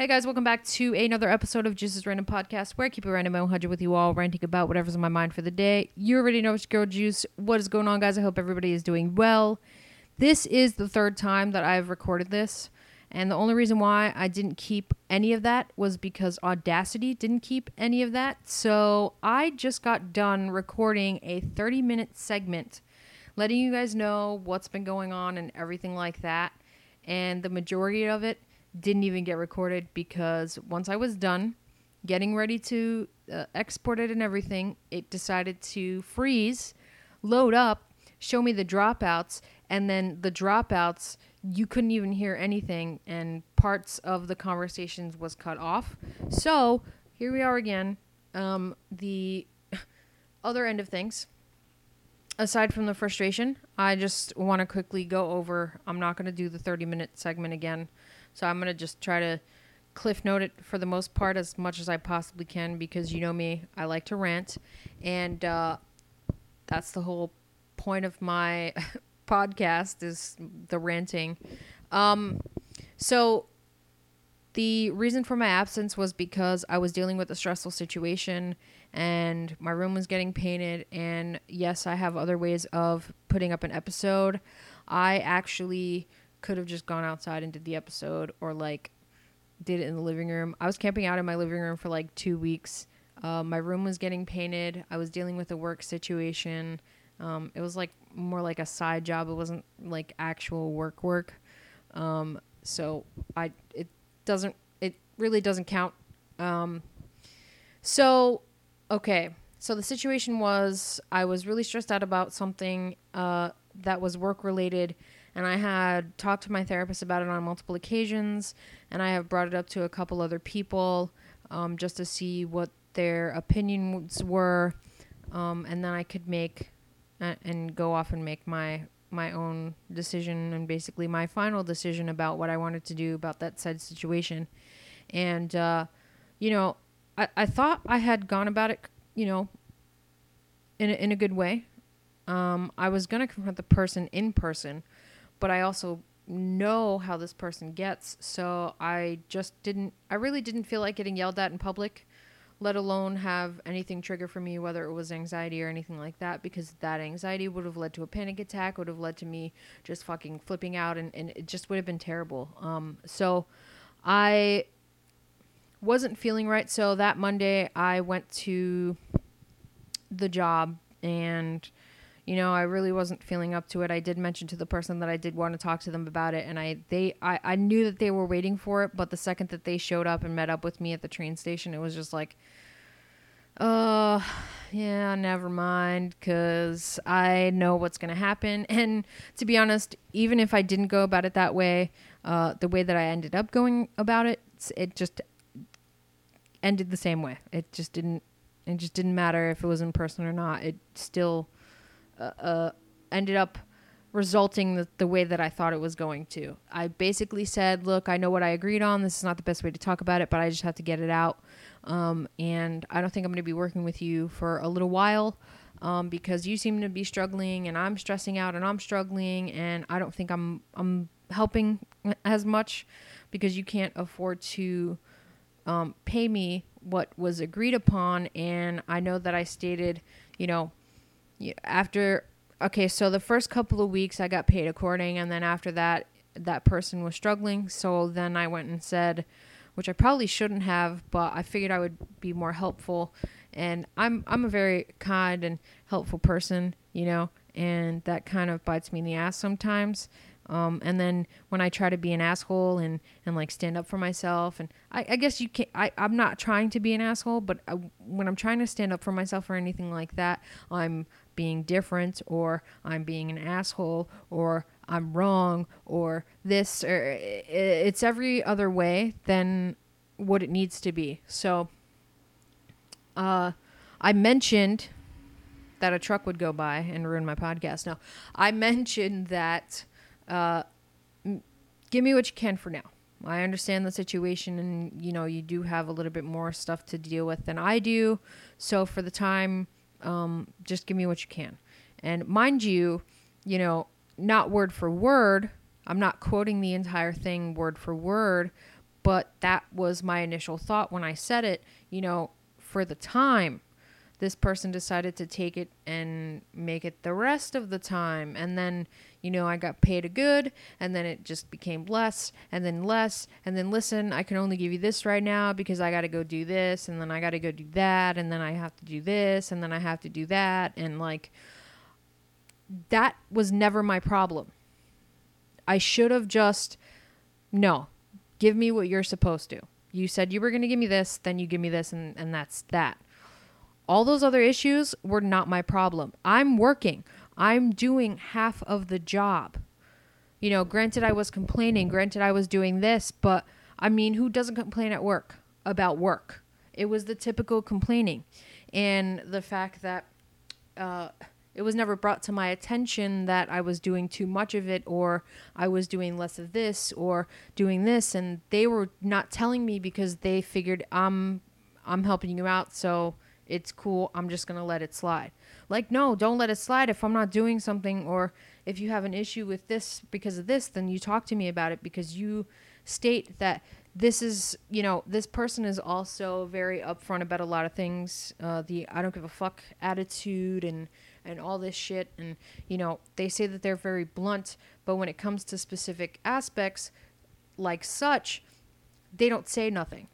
Hey guys, welcome back to another episode of Just as Random Podcast, where I keep it random at 100 with you all, ranting about whatever's on my mind for the day. You already know it's Girl Juice. What is going on, guys? I hope everybody is doing well. This is the third time that I've recorded this, and the only reason why I didn't keep any of that was because Audacity didn't keep any of that. So I just got done recording a 30 minute segment letting you guys know what's been going on and everything like that. And the majority of it didn't even get recorded because once I was done getting ready to uh, export it and everything, it decided to freeze, load up, show me the dropouts, and then the dropouts you couldn't even hear anything and parts of the conversations was cut off. So, here we are again. Um, the other end of things aside from the frustration, I just want to quickly go over. I'm not going to do the 30 minute segment again. So I'm going to just try to cliff note it for the most part as much as I possibly can because you know me, I like to rant. And uh, that's the whole point of my podcast is the ranting. Um, so the reason for my absence was because I was dealing with a stressful situation and my room was getting painted. And yes, I have other ways of putting up an episode. I actually could have just gone outside and did the episode or like did it in the living room. I was camping out in my living room for like two weeks. Uh, my room was getting painted. I was dealing with a work situation. Um, it was like more like a side job. It wasn't like actual work work. Um, so I it doesn't it really doesn't count. Um, so okay, so the situation was I was really stressed out about something uh, that was work related and I had talked to my therapist about it on multiple occasions, and I have brought it up to a couple other people um, just to see what their opinions were, um, and then I could make uh, and go off and make my my own decision and basically my final decision about what I wanted to do about that said situation. And uh, you know, I, I thought I had gone about it, you know, in a, in a good way. Um, I was gonna confront the person in person, but I also know how this person gets. So I just didn't, I really didn't feel like getting yelled at in public, let alone have anything trigger for me, whether it was anxiety or anything like that, because that anxiety would have led to a panic attack, would have led to me just fucking flipping out, and, and it just would have been terrible. Um, so I wasn't feeling right. So that Monday, I went to the job and you know, I really wasn't feeling up to it. I did mention to the person that I did want to talk to them about it, and I they I, I knew that they were waiting for it, but the second that they showed up and met up with me at the train station, it was just like, uh, yeah, never mind, because I know what's gonna happen. And to be honest, even if I didn't go about it that way, uh, the way that I ended up going about it, it just ended the same way. It just didn't. It just didn't matter if it was in person or not. It still uh, uh, ended up resulting the, the way that I thought it was going to. I basically said, look, I know what I agreed on. This is not the best way to talk about it, but I just have to get it out. Um, and I don't think I'm going to be working with you for a little while um, because you seem to be struggling and I'm stressing out and I'm struggling and I don't think I'm I'm helping as much because you can't afford to um, pay me what was agreed upon. And I know that I stated, you know, after okay, so the first couple of weeks I got paid according, and then after that, that person was struggling. So then I went and said, which I probably shouldn't have, but I figured I would be more helpful. And I'm I'm a very kind and helpful person, you know, and that kind of bites me in the ass sometimes. Um, and then when I try to be an asshole and, and like stand up for myself, and I, I guess you can't, I, I'm not trying to be an asshole, but I, when I'm trying to stand up for myself or anything like that, I'm being different or I'm being an asshole or I'm wrong or this or it's every other way than what it needs to be. So uh, I mentioned that a truck would go by and ruin my podcast. Now, I mentioned that uh, give me what you can for now. I understand the situation and you know you do have a little bit more stuff to deal with than I do. So for the time um, just give me what you can. And mind you, you know, not word for word. I'm not quoting the entire thing word for word, but that was my initial thought when I said it. You know, for the time, this person decided to take it and make it the rest of the time. And then, you know, I got paid a good, and then it just became less, and then less, and then listen, I can only give you this right now because I got to go do this, and then I got to go do that, and then I have to do this, and then I have to do that. And like, that was never my problem. I should have just, no, give me what you're supposed to. You said you were going to give me this, then you give me this, and, and that's that. All those other issues were not my problem. I'm working, I'm doing half of the job. You know, granted, I was complaining, granted, I was doing this, but I mean, who doesn't complain at work about work? It was the typical complaining. And the fact that, uh, it was never brought to my attention that I was doing too much of it or I was doing less of this or doing this and they were not telling me because they figured I'm I'm helping you out so it's cool. I'm just going to let it slide. Like no, don't let it slide if I'm not doing something or if you have an issue with this because of this then you talk to me about it because you state that this is you know this person is also very upfront about a lot of things uh, the i don't give a fuck attitude and and all this shit. And you know they say that they're very blunt but when it comes to specific aspects like such they don't say nothing.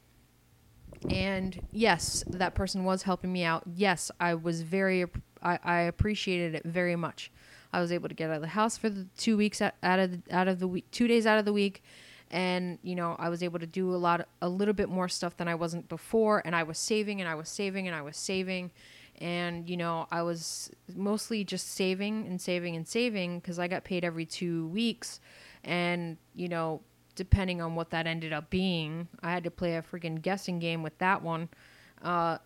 And yes that person was helping me out. Yes i was very i, I appreciated it very much. I was able to get out of the house for the two weeks out, of the, out of the week two days out of the week. And you know i was able to do a lot a little bit more stuff than i wasn't before. And i was saving and i was saving and i was saving. And you know i was mostly just saving and saving and saving because i got paid every two weeks. And you know depending on what that ended up being i had to play a freaking guessing game with that one. Uh,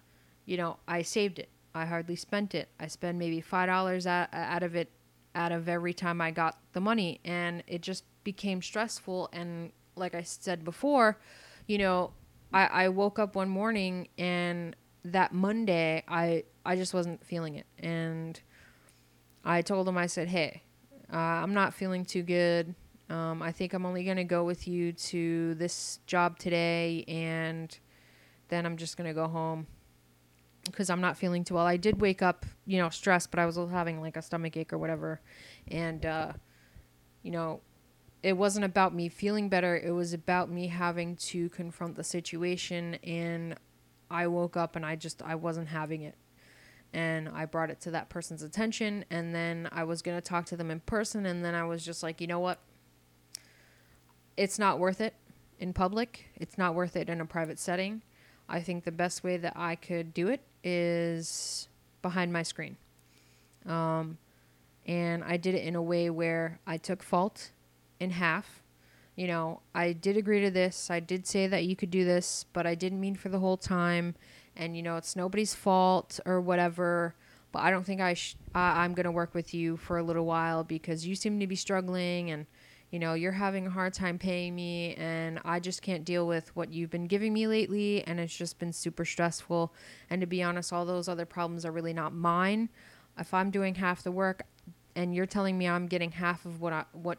you know i saved it i hardly spent it i spent maybe five dollars out, of it out of every time i got the money and it just became stressful and like i said before you know I, I woke up one morning and that monday i I just wasn't feeling it. And I told him, I said, hey, uh, I'm not feeling too good. Um, I think I'm only going to go with you to this job today, and then I'm just going to go home because I'm not feeling too well. I did wake up, you know, stressed, but I was having like a stomach ache or whatever. And, uh, you know, it wasn't about me feeling better, it was about me having to confront the situation. And I woke up and I just, I wasn't having it and I brought it to that person's attention and then I was going to talk to them in person and then I was just like, "You know what? It's not worth it in public. It's not worth it in a private setting. I think the best way that I could do it is behind my screen." Um, and I did it in a way where I took fault in half. You know, I did agree to this. I did say that you could do this, but I didn't mean for the whole time and you know it's nobody's fault or whatever but i don't think i sh- I- i'm going to work with you for a little while because you seem to be struggling and you know you're having a hard time paying me and i just can't deal with what you've been giving me lately and it's just been super stressful and to be honest all those other problems are really not mine if i'm doing half the work and you're telling me i'm getting half of what I, what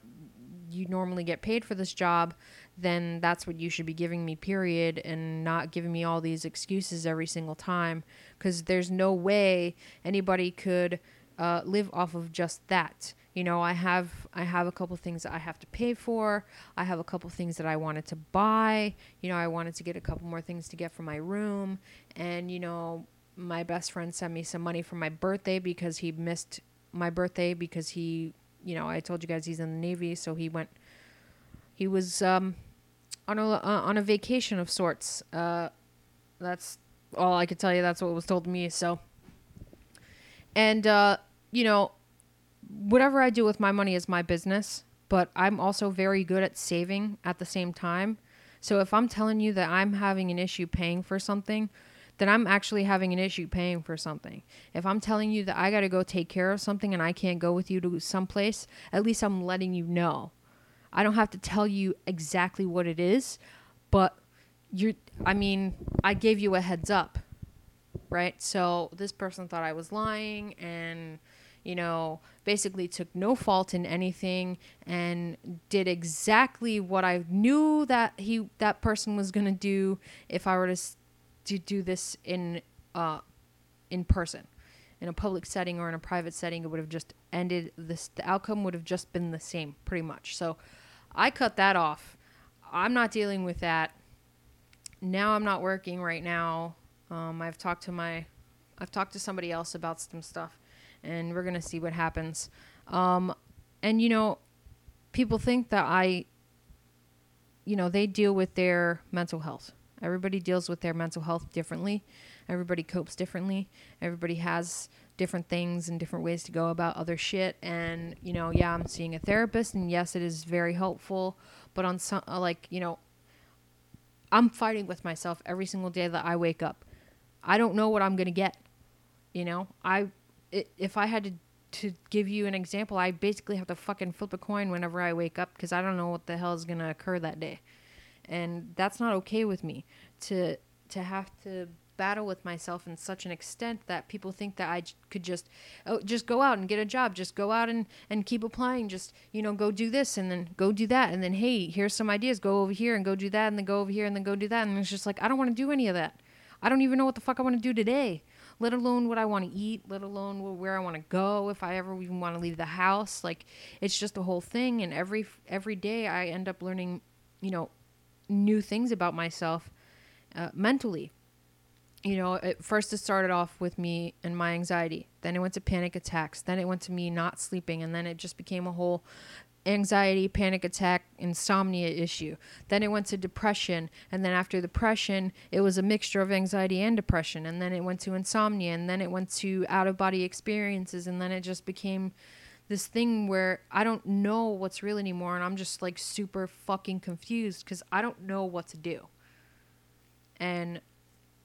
you normally get paid for this job then that's what you should be giving me, period, and not giving me all these excuses every single time. Because there's no way anybody could uh, live off of just that. You know, I have I have a couple things that I have to pay for. I have a couple things that I wanted to buy. You know, I wanted to get a couple more things to get for my room, and you know, my best friend sent me some money for my birthday because he missed my birthday because he, you know, I told you guys he's in the Navy, so he went. He was um, on a uh, on a vacation of sorts. Uh, that's all I could tell you. That's what was told to me. So, and uh, you know, whatever I do with my money is my business. But I'm also very good at saving at the same time. So if I'm telling you that I'm having an issue paying for something, then I'm actually having an issue paying for something. If I'm telling you that I got to go take care of something and I can't go with you to someplace, at least I'm letting you know. I don't have to tell you exactly what it is, but you're I mean, I gave you a heads up. Right? So this person thought I was lying and you know, basically took no fault in anything and did exactly what I knew that he that person was to do if I were to to do this in uh in person. In a public setting or in a private setting, it would have just ended this the outcome would have just been the same pretty much. So I cut that off. I'm not dealing with that. Now I'm not working right now. Um, I've talked to my I've talked to somebody else about some stuff and we're gonna see what happens. Um, and you know, people think that I, you know, they deal with their mental health. Everybody deals with their mental health differently. Everybody copes differently. Everybody has different things and different ways to go about other shit. And you know, yeah, I'm seeing a therapist, and yes, it is very helpful. But on some, uh, like you know, I'm fighting with myself every single day that I wake up. I don't know what I'm gonna get. You know, I if I had to to give you an example, I basically have to fucking flip a coin whenever I wake up because I don't know what the hell is gonna occur that day, and that's not okay with me. To to have to battle with myself in such an extent that people think that I j- could just oh just go out and get a job, just go out and and keep applying, just you know go do this and then go do that. And then hey here's some ideas, go over here and go do that and then go over here and then go do that. And it's just like I don't want to do any of that. I don't even know what the fuck I want to do today let alone what I want to eat, let alone where I want to go, if I ever even want to leave the house. Like it's just a whole thing and every every day I end up learning, you know, new things about myself uh, mentally. You know, at first it started off with me and my anxiety. Then it went to panic attacks. Then it went to me not sleeping and then it just became a whole anxiety, panic attack, insomnia issue. Then it went to depression. And then after depression, it was a mixture of anxiety and depression. And then it went to insomnia. And then it went to out of body experiences. And then it just became this thing where I don't know what's real anymore. And I'm just like super fucking confused because I don't know what to do. And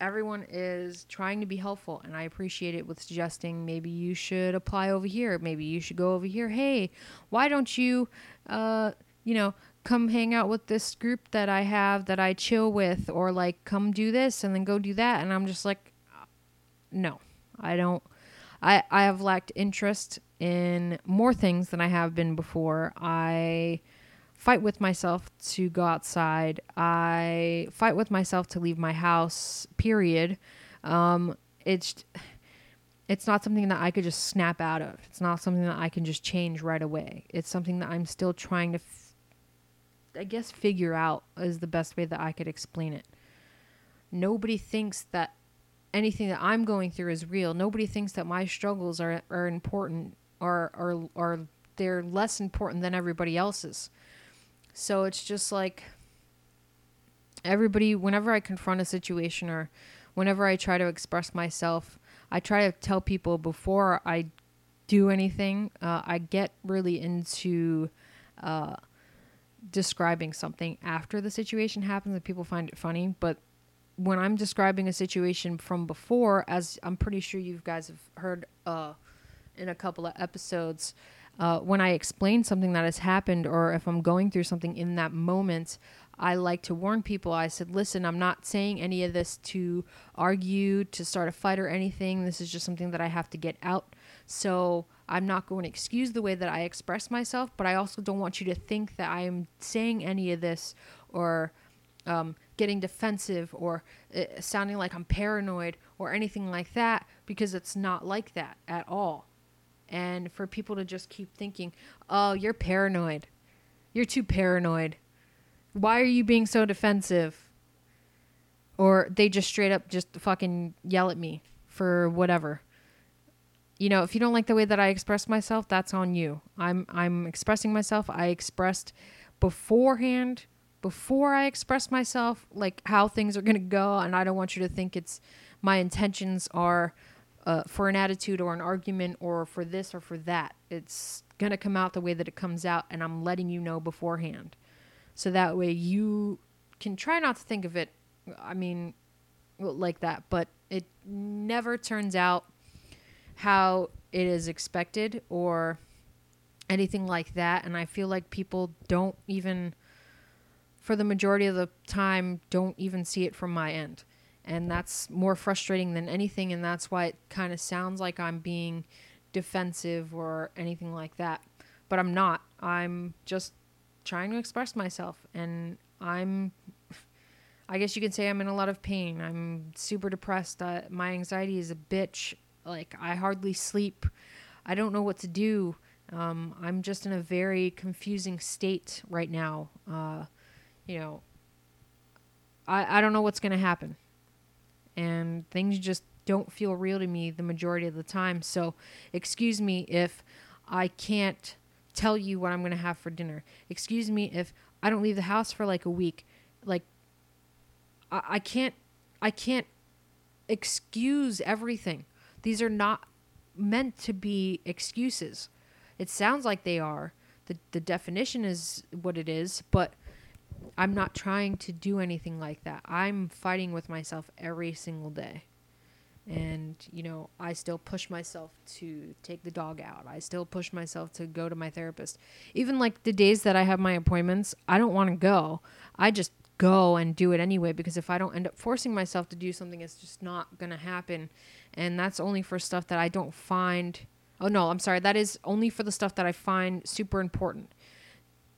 everyone is trying to be helpful and I appreciate it with suggesting maybe you should apply over here, maybe you should go over here. Hey, why don't you uh, you know, come hang out with this group that I have that I chill with or like come do this and then go do that and I'm just like no. I don't I I have lacked interest in more things than I have been before. I fight with myself to go outside. I fight with myself to leave my house. Period. Um, it's it's not something that I could just snap out of. It's not something that I can just change right away. It's something that I'm still trying to, f- I guess, figure out is the best way that I could explain it. Nobody thinks that anything that I'm going through is real. Nobody thinks that my struggles are are important or or or they're less important than everybody else's. So it's just like everybody, whenever I confront a situation or whenever I try to express myself, I try to tell people before I do anything. Uh, I get really into uh, describing something after the situation happens, and people find it funny. But when I'm describing a situation from before, as I'm pretty sure you guys have heard uh, in a couple of episodes, uh, when I explain something that has happened or if I'm going through something in that moment, I like to warn people. I said, listen, I'm not saying any of this to argue, to start a fight or anything. This is just something that I have to get out. So I'm not going to excuse the way that I express myself, but I also don't want you to think that I am saying any of this or um, getting defensive or uh, sounding like I'm paranoid or anything like that because it's not like that at all and for people to just keep thinking, "Oh, you're paranoid. You're too paranoid. Why are you being so defensive?" Or they just straight up just fucking yell at me for whatever. You know, if you don't like the way that I express myself, that's on you. I'm I'm expressing myself. I expressed beforehand before I express myself like how things are going to go and I don't want you to think it's my intentions are uh, for an attitude or an argument or for this or for that. It's going to come out the way that it comes out, and I'm letting you know beforehand. So that way you can try not to think of it, I mean, like that, but it never turns out how it is expected or anything like that. And I feel like people don't even, for the majority of the time, don't even see it from my end and that's more frustrating than anything and that's why it kind of sounds like i'm being defensive or anything like that. But I'm not. I'm just trying to express myself and I'm I guess you can say I'm in a lot of pain. I'm super depressed. Uh, my anxiety is a bitch. Like I hardly sleep. I don't know what to do. Um, I'm just in a very confusing state right now. Uh, you know, I I don't know what's gonna happen, and things just don't feel real to me the majority of the time. So, excuse me if I can't tell you what I'm going to have for dinner. Excuse me if I don't leave the house for like a week. Like I, I can't I can't excuse everything. These are not meant to be excuses. It sounds like they are. The the definition is what it is, but I'm not trying to do anything like that. I'm fighting with myself every single day. And you know i still push myself to take the dog out. I still push myself to go to my therapist. Even like the days that i have my appointments i don't want to go. I just go and do it anyway because if i don't end up forcing myself to do something it's just not going to happen. And that's only for stuff that i don't find oh no i'm sorry that is only for the stuff that i find super important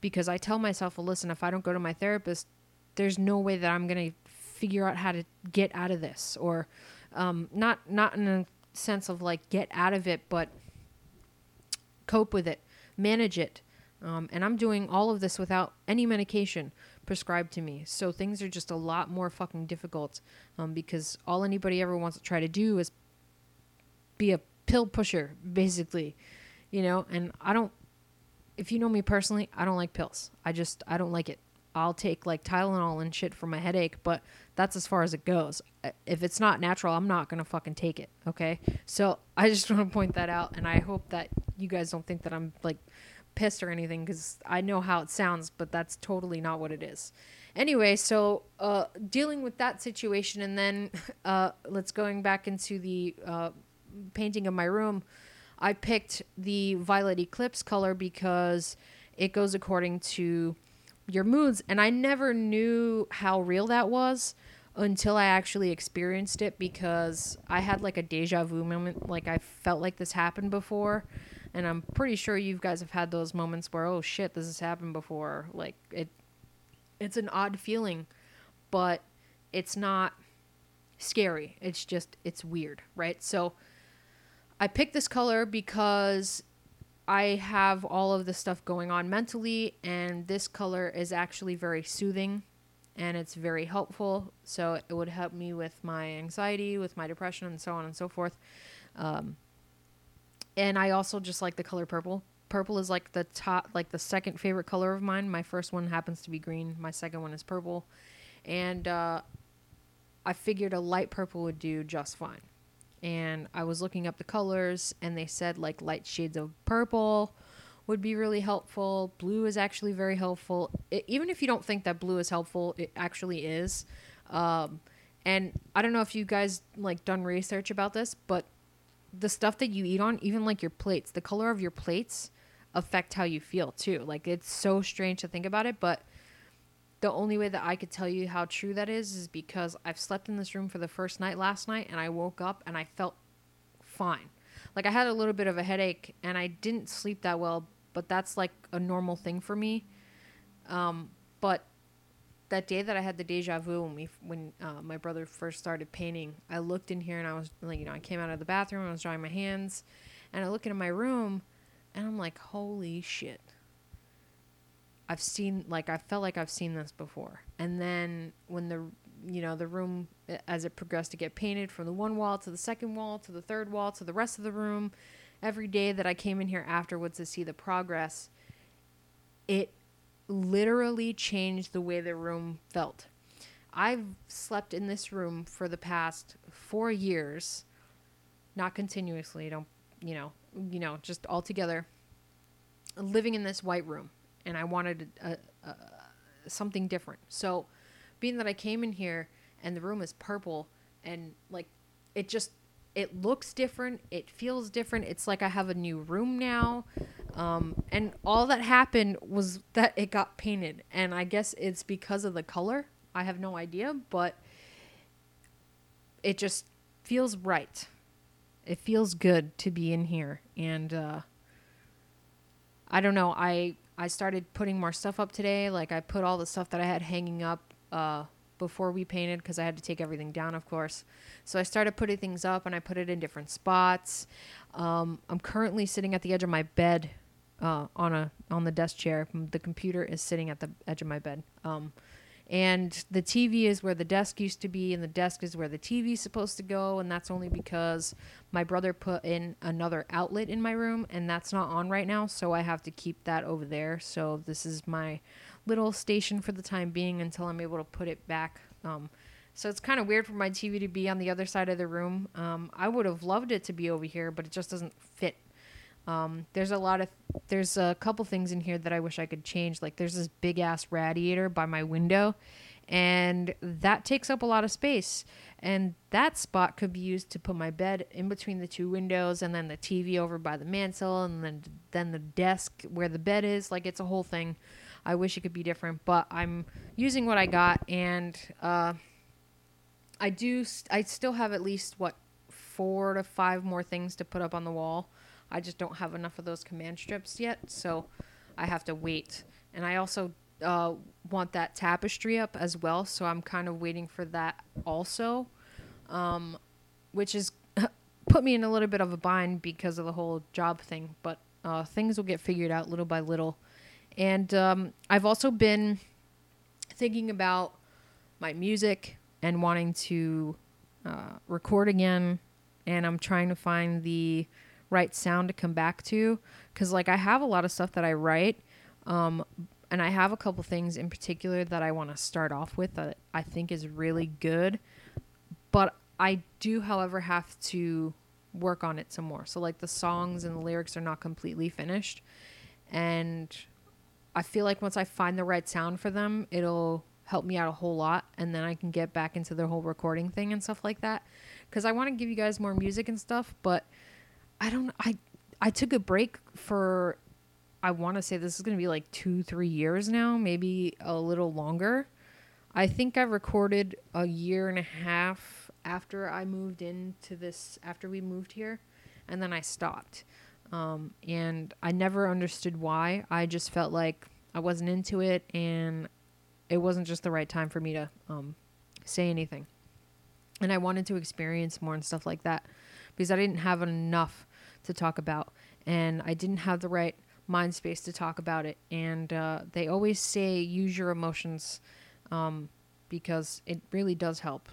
because i tell myself well listen if i don't go to my therapist there's no way that i'm going to figure out how to get out of this or um, not not in a sense of like get out of it, but cope with it, manage it. Um, and I'm doing all of this without any medication prescribed to me. So things are just a lot more fucking difficult um, because all anybody ever wants to try to do is be a pill pusher, basically, you know. And I don't. If you know me personally, I don't like pills. I just I don't like it. I'll take like Tylenol and shit for my headache, but that's as far as it goes. If it's not natural, I'm not gonna fucking take it. Okay, so I just want to point that out, and I hope that you guys don't think that I'm like pissed or anything, because I know how it sounds, but that's totally not what it is. Anyway, so uh, dealing with that situation, and then uh, let's going back into the uh, painting of my room. I picked the violet eclipse color because it goes according to your moods. And I never knew how real that was until I actually experienced it because I had like a deja vu moment. Like I felt like this happened before. And I'm pretty sure you guys have had those moments where, oh shit, this has happened before. Like it, it's an odd feeling, but it's not scary. It's just, it's weird, right? So I picked this color because I have all of this stuff going on mentally, and this color is actually very soothing and it's very helpful. So it would help me with my anxiety, with my depression, and so on and so forth. Um, and I also just like the color purple. Purple is like the top, like the second favorite color of mine. My first one happens to be green. My second one is purple, and uh, I figured a light purple would do just fine and I was looking up the colors and they said like light shades of purple would be really helpful. Blue is actually very helpful. It, even if you don't think that blue is helpful, it actually is. Um, and I don't know if you guys like done research about this, but the stuff that you eat on, even like your plates, the color of your plates affect how you feel too. Like it's so strange to think about it, but the only way that I could tell you how true that is is because I've slept in this room for the first night last night and I woke up and I felt fine. Like I had a little bit of a headache and I didn't sleep that well, but that's like a normal thing for me. Um, but that day that I had the deja vu when we when uh, my brother first started painting, I looked in here and I was like, you know, I came out of the bathroom, and I was drying my hands, and I look into my room, and I'm like, holy shit I've seen like I felt like I've seen this before. And then when the you know the room uh, as it progressed to get painted from the one wall to the second wall to the third wall to the rest of the room, every day that I came in here afterwards to see the progress, it literally changed the way the room felt. I've slept in this room for the past 4 years, not continuously, don't you know, you know, just all together living in this white room and I wanted a, a, something different. So, being that I came in here and the room is purple and like it just it looks different, it feels different. It's like I have a new room now. Um, and all that happened was that it got painted, and I guess it's because of the color. I have no idea, but it just feels right. it feels good to be in here, and uh, I don't know. I I started putting more stuff up today. Like I put all the stuff that I had hanging up uh, before we painted because I had to take everything down, of course. So I started putting things up, and I put it in different spots. Um, I'm currently sitting at the edge of my bed uh, on a on the desk chair. The computer is sitting at the edge of my bed. Um, and the TV is where the desk used to be, and the desk is where the TV is supposed to go, and that's only because my brother put in another outlet in my room, and that's not on right now, so I have to keep that over there. So this is my little station for the time being until I'm able to put it back. Um, so it's kind of weird for my TV to be on the other side of the room. Um, I would have loved it to be over here, but it just doesn't fit um, there's a lot of there's a couple things in here that I wish I could change. Like there's this big ass radiator by my window, and that takes up a lot of space. And that spot could be used to put my bed in between the two windows, and then the TV over by the mantel, and then then the desk where the bed is. Like it's a whole thing. I wish it could be different, but I'm using what I got, and uh, I do. St- I still have at least what four to five more things to put up on the wall. I just don't have enough of those command strips yet, so I have to wait. And I also uh, want that tapestry up as well, so I'm kind of waiting for that also, um, which is put me in a little bit of a bind because of the whole job thing. But uh, things will get figured out little by little. And um, I've also been thinking about my music and wanting to uh, record again, and I'm trying to find the right sound to come back to because like i have a lot of stuff that i write um, and i have a couple things in particular that i want to start off with that i think is really good but i do however have to work on it some more. So like the songs and the lyrics are not completely finished and i feel like once i find the right sound for them it'll help me out a whole lot and then i can get back into the whole recording thing and stuff like that. Because i want to give you guys more music and stuff but I don't I I took a break for I want to say this is going to be like 2 3 years now, maybe a little longer. I think I recorded a year and a half after I moved into this after we moved here and then I stopped. Um, and I never understood why. I just felt like I wasn't into it and it wasn't just the right time for me to um, say anything. And I wanted to experience more and stuff like that because I didn't have enough to talk about, and I didn't have the right mind space to talk about it. And uh, they always say use your emotions um, because it really does help.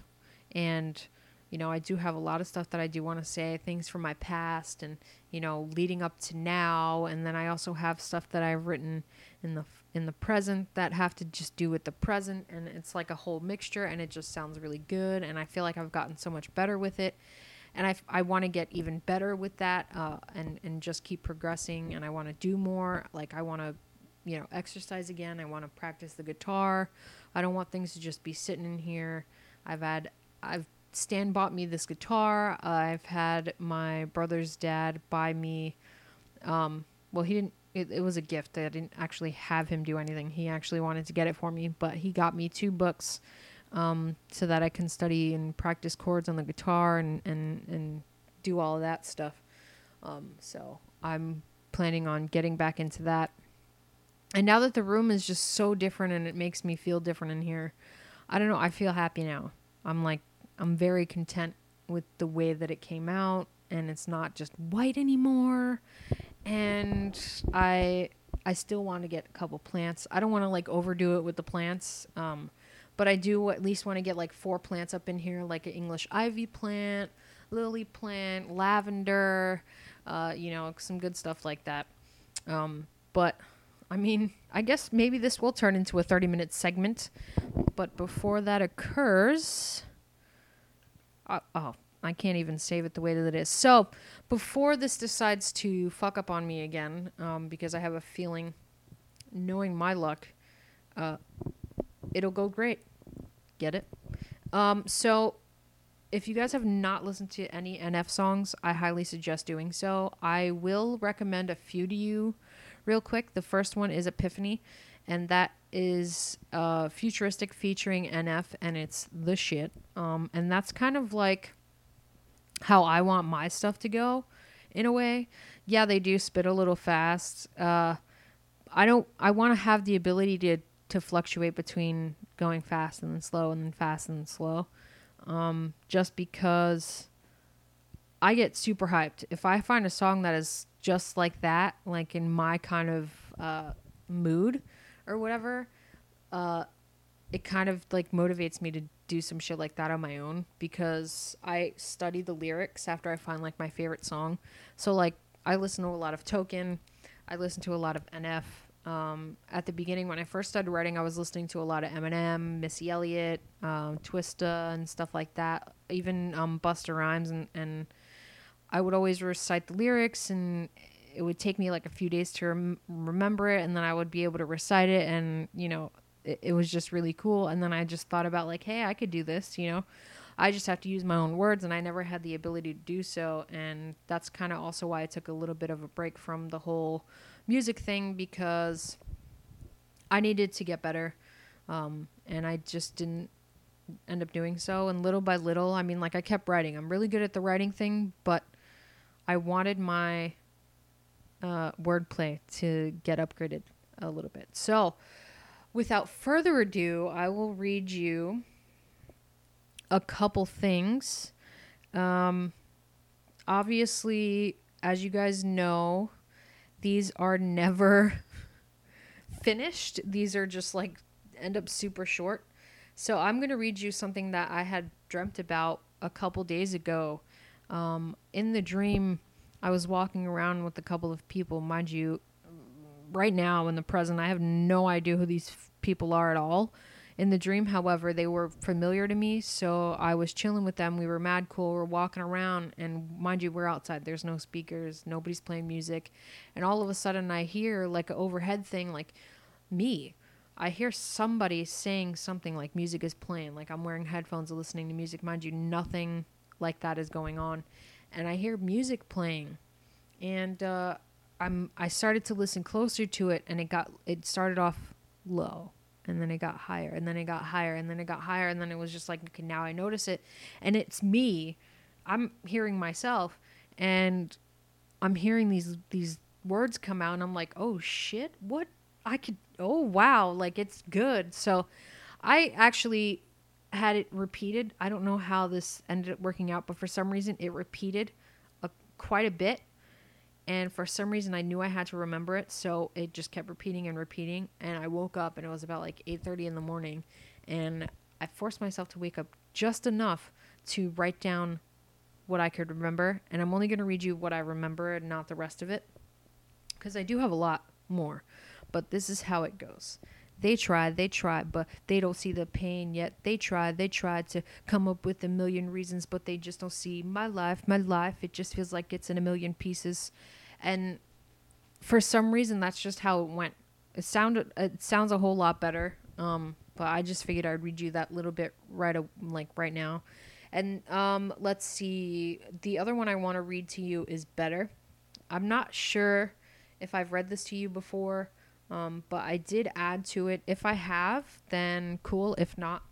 And you know, I do have a lot of stuff that I do want to say, things from my past and, you know, leading up to now, and then I also have stuff that I've written in the in the present that have to just do with the present and it's like a whole mixture and it just sounds really good and I feel like I've gotten so much better with it and I, I want to get even better with that uh, and, and just keep progressing and I want to do more. Like I want to you know exercise again. I want to practice the guitar. I don't want things to just be sitting in here. I've had I've Stan bought me this guitar. I've had my brother's dad buy me um, well he didn't it, it was a gift. I didn't actually have him do anything. He actually wanted to get it for me but he got me two books um, so that I can study and practice chords on the guitar and, and, and do all of that stuff. Um, so I'm planning on getting back into that. And now that the room is just so different and it makes me feel different in here, I don't know, I feel happy now. I'm like, I'm very content with the way that it came out and it's not just white anymore. And I I still want to get a couple plants. I don't want to like overdo it with the plants. Um, but I do at least want to get like four plants up in here, like an English ivy plant, lily plant, lavender, uh, you know, some good stuff like that. Um, but I mean, I guess maybe this will turn into a 30 minute segment. But before that occurs, uh, oh, I can't even save it the way that it is. So before this decides to fuck up on me again, um, because I have a feeling, knowing my luck, uh, it'll go great. Get it? Um, so if you guys have not listened to any NF songs, I highly suggest doing so. I will recommend a few to you real quick. The first one is Epiphany, and that is uh, futuristic featuring NF, and it's the shit. Um, and that's kind of like how I want my stuff to go in a way. Yeah, they do spit a little fast. Uh, I don't I want to have the ability to to fluctuate between going fast and then slow and then fast and then slow. Um, just because I get super hyped. If I find a song that is just like that, like in my kind of uh, mood or whatever, uh, it kind of like motivates me to do some shit like that on my own because I study the lyrics after I find like my favorite song. So like I listen to a lot of Token, I listen to a lot of NF. Um, at the beginning, when I first started writing, I was listening to a lot of Eminem, Missy Elliott, um, Twista, and stuff like that. Even um, Busta Rhymes, and, and I would always recite the lyrics, and it would take me like a few days to rem- remember it, and then I would be able to recite it, and you know, it, it was just really cool. And then I just thought about like, hey, I could do this, you know. I just have to use my own words, and I never had the ability to do so. And that's kind of also why I took a little bit of a break from the whole music thing because I needed to get better. Um, and I just didn't end up doing so. And little by little, I mean, like I kept writing. I'm really good at the writing thing, but I wanted my uh, wordplay to get upgraded a little bit. So, without further ado, I will read you a couple things. Um, obviously, as you guys know, these are never finished. These are just like end up super short. So I'm going to read you something that I had dreamt about a couple days ago. Um, in the dream, I was walking around with a couple of people. Mind you, right now in the present, I have no idea who these f- people are at all. In the dream, however, they were familiar to me, so I was chilling with them. We were mad cool. We are walking around, and mind you, we're outside. There's no speakers, nobody's playing music, and all of a sudden, I hear like an overhead thing, like me. I hear somebody saying something like music is playing, like I'm wearing headphones and listening to music. Mind you, nothing like that is going on, and I hear music playing, and uh, I'm I started to listen closer to it, and it got it started off low and then it got higher and then it got higher and then it got higher and then it was just like okay now i notice it. And it's me. I'm hearing myself and i'm hearing these these words come out and i'm like oh shit what? I could oh wow like it's good. So i actually had it repeated. I don't know how this ended up working out but for some reason it repeated a, quite a bit and for some reason I knew I had to remember it, so it just kept repeating and repeating. And I woke up, and it was about like 8:30 in the morning, and I forced myself to wake up just enough to write down what I could remember. And I'm only going to read you what I remember and not the rest of it, because I do have a lot more. But this is how it goes. They try, they try, but they don't see the pain yet. They try, they try to come up with a million reasons, but they just don't see my life, my life. It just feels like it's in a million pieces and for some reason that's just how it went. It sounded it sounds a whole lot better. Um, but I just figured I'd read you that little bit right a, like right now. And um, let's see. The other one I want to read to you is better. I'm not sure if I've read this to you before, um, but I did add to it. If I have, then cool. If not,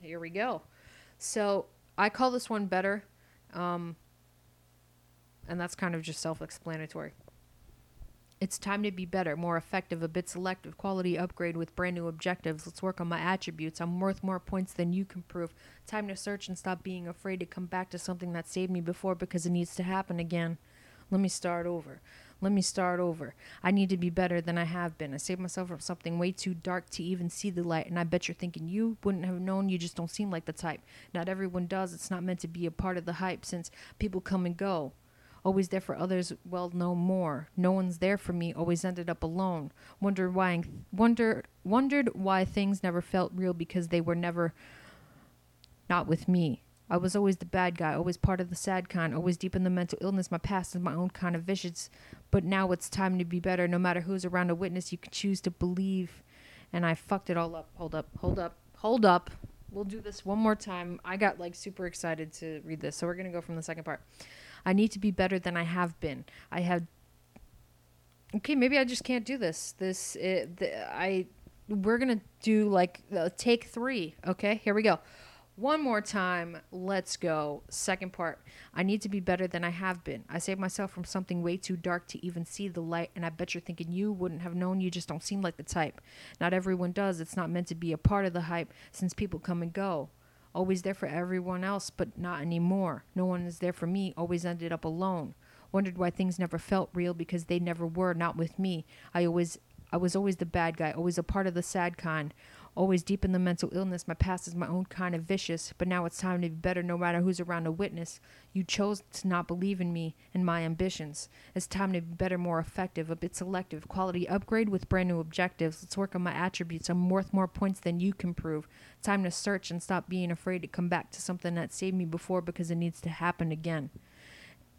here we go. So I call this one better. Um, and that's kind of just self explanatory. It's time to be better, more effective, a bit selective, quality upgrade with brand new objectives. Let's work on my attributes. I'm worth more points than you can prove. Time to search and stop being afraid to come back to something that saved me before because it needs to happen again. Let me start over. Let me start over. I need to be better than I have been. I saved myself from something way too dark to even see the light, and I bet you're thinking you wouldn't have known. You just don't seem like the type. Not everyone does. It's not meant to be a part of the hype since people come and go always there for others well no more no one's there for me always ended up alone wondered why wondered wondered why things never felt real because they were never not with me I was always the bad guy, always part of the sad kind, always deep in the mental illness. My past is my own kind of vicious, but now it's time to be better. No matter who's around a witness, you can choose to believe. And I fucked it all up. Hold up, hold up, hold up. We'll do this one more time. I got like super excited to read this, so we're gonna go from the second part. I need to be better than I have been. I have. Okay, maybe I just can't do this. This it, the, I we're gonna do like uh, take three. Okay, here we go. One more time. Let's go. Second part. I need to be better than I have been. I saved myself from something way too dark to even see the light, and I bet you're thinking you wouldn't have known. You just don't seem like the type. Not everyone does. It's not meant to be a part of the hype since people come and go. Always there for everyone else, but not anymore. No one is there for me. Always ended up alone. Wondered why things never felt real because they never were, not with me. I always I was always the bad guy, always a part of the sad kind always deep in the mental illness. My past is my own kind of vicious, but now it's time to be better no matter who's around to witness. You chose to not believe in me and my ambitions. It's time to be better, more effective, a bit selective, quality upgrade with brand new objectives. Let's work on my attributes. I'm worth more points than you can prove. Time to search and stop being afraid to come back to something that saved me before because it needs to happen again.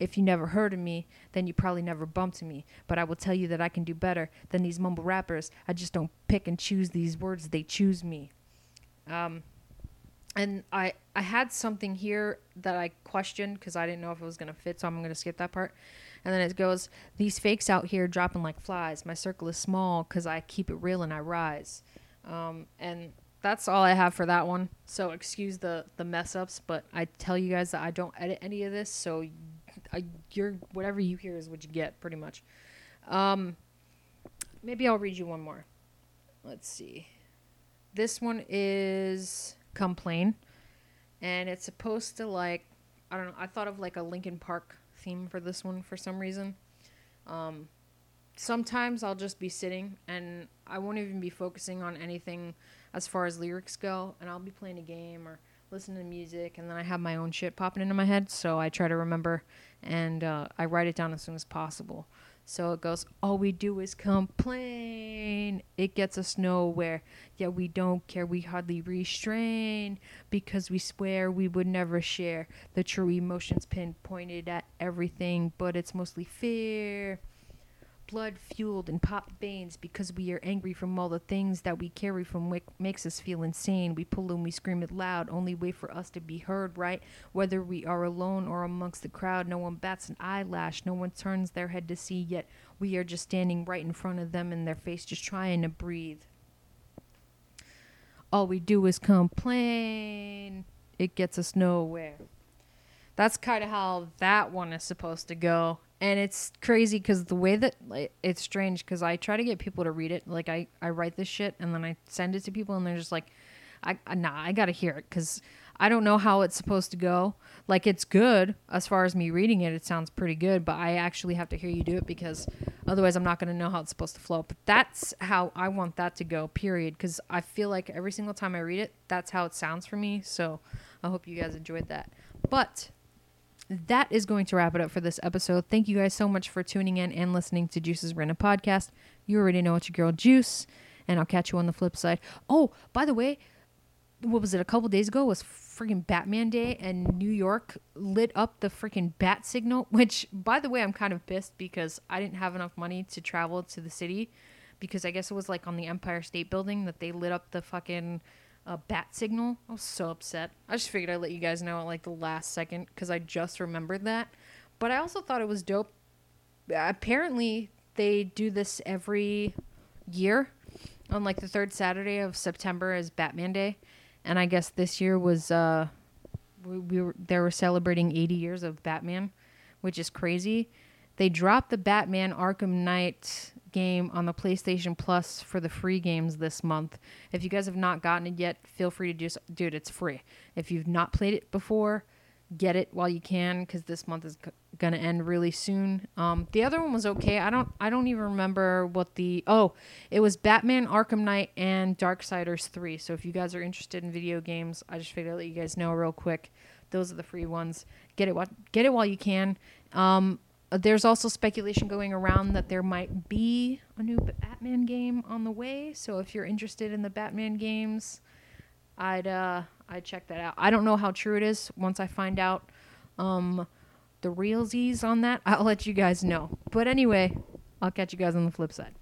If you never heard of me, then you probably never bumped me. But I will tell you that I can do better than these mumble rappers. I just don't pick and choose these words, they choose me. Um, and I, I had something here that I questioned because I didn't know if it was going to fit, so I'm going to skip that part. And then it goes, These fakes out here dropping like flies. My circle is small because I keep it real and I rise. Um, and that's all I have for that one. So excuse the, the mess ups, but I tell you guys that I don't edit any of this, so I, you're whatever you hear is what you get, pretty much. Um, maybe I'll read you one more. Let's see. This one is complain, and it's supposed to like I don't know. I thought of like a Linkin Park theme for this one for some reason. Um, sometimes I'll just be sitting and I won't even be focusing on anything as far as lyrics go, and I'll be playing a game or listening to music, and then I have my own shit popping into my head, so I try to remember and uh, I write it down as soon as possible. So it goes, all we do is complain. It gets us nowhere. Yeah, we don't care. We hardly restrain because we swear we would never share the true emotions pinpointed at everything, but it's mostly fear blood fueled and pop veins because we are angry from all the things that we carry from what makes us feel insane. We pull and we scream it loud, only way for us to be heard, right? Whether we are alone or amongst the crowd, no one bats an eyelash, no one turns their head to see, yet we are just standing right in front of them in their face, just trying to breathe. All we do is complain. It gets us nowhere. That's kind of how that one is supposed to go and it's crazy because the way that like, it's strange because I try to get people to read it. Like I I write this shit and then I send it to people and they're just like, I nah I gotta hear it because I don't know how it's supposed to go. Like it's good as far as me reading it. It sounds pretty good, but I actually have to hear you do it because otherwise I'm not gonna know how it's supposed to flow. But that's how I want that to go. Period. Because I feel like every single time I read it, that's how it sounds for me. So I hope you guys enjoyed that. But that is going to wrap it up for this episode. Thank you guys so much for tuning in and listening to Juice's Random Podcast. You already know it's your girl Juice, and I'll catch you on the flip side. Oh, by the way, what was it? A couple days ago was freaking Batman Day, and New York lit up the freaking bat signal. Which, by the way, I'm kind of pissed because I didn't have enough money to travel to the city, because I guess it was like on the Empire State Building that they lit up the fucking a bat signal. I was so upset. I just figured I'd let you guys know at like the last second because I just remembered that. But I also thought it was dope. Apparently, they do this every year on like the third Saturday of September as Batman Day, and I guess this year was uh, we, we were they were celebrating 80 years of Batman, which is crazy. They dropped the Batman Arkham Knight game on the PlayStation Plus for the free games this month. If you guys have not gotten it yet, feel free to do. Dude, it's free. If you've not played it before, get it while you can because this month is gonna end really soon. Um, the other one was okay. I don't I don't even remember what the oh it was Batman Arkham Knight and Darksiders three. So if you guys are interested in video games, I just figured I'd let you guys know real quick. Those are the free ones. Get it get it while you can. Um, there's also speculation going around that there might be a new Batman game on the way. So if you're interested in the Batman games, I'd uh, I'd check that out. I don't know how true it is. Once I find out um, the realsies on that, I'll let you guys know. But anyway, I'll catch you guys on the flip side.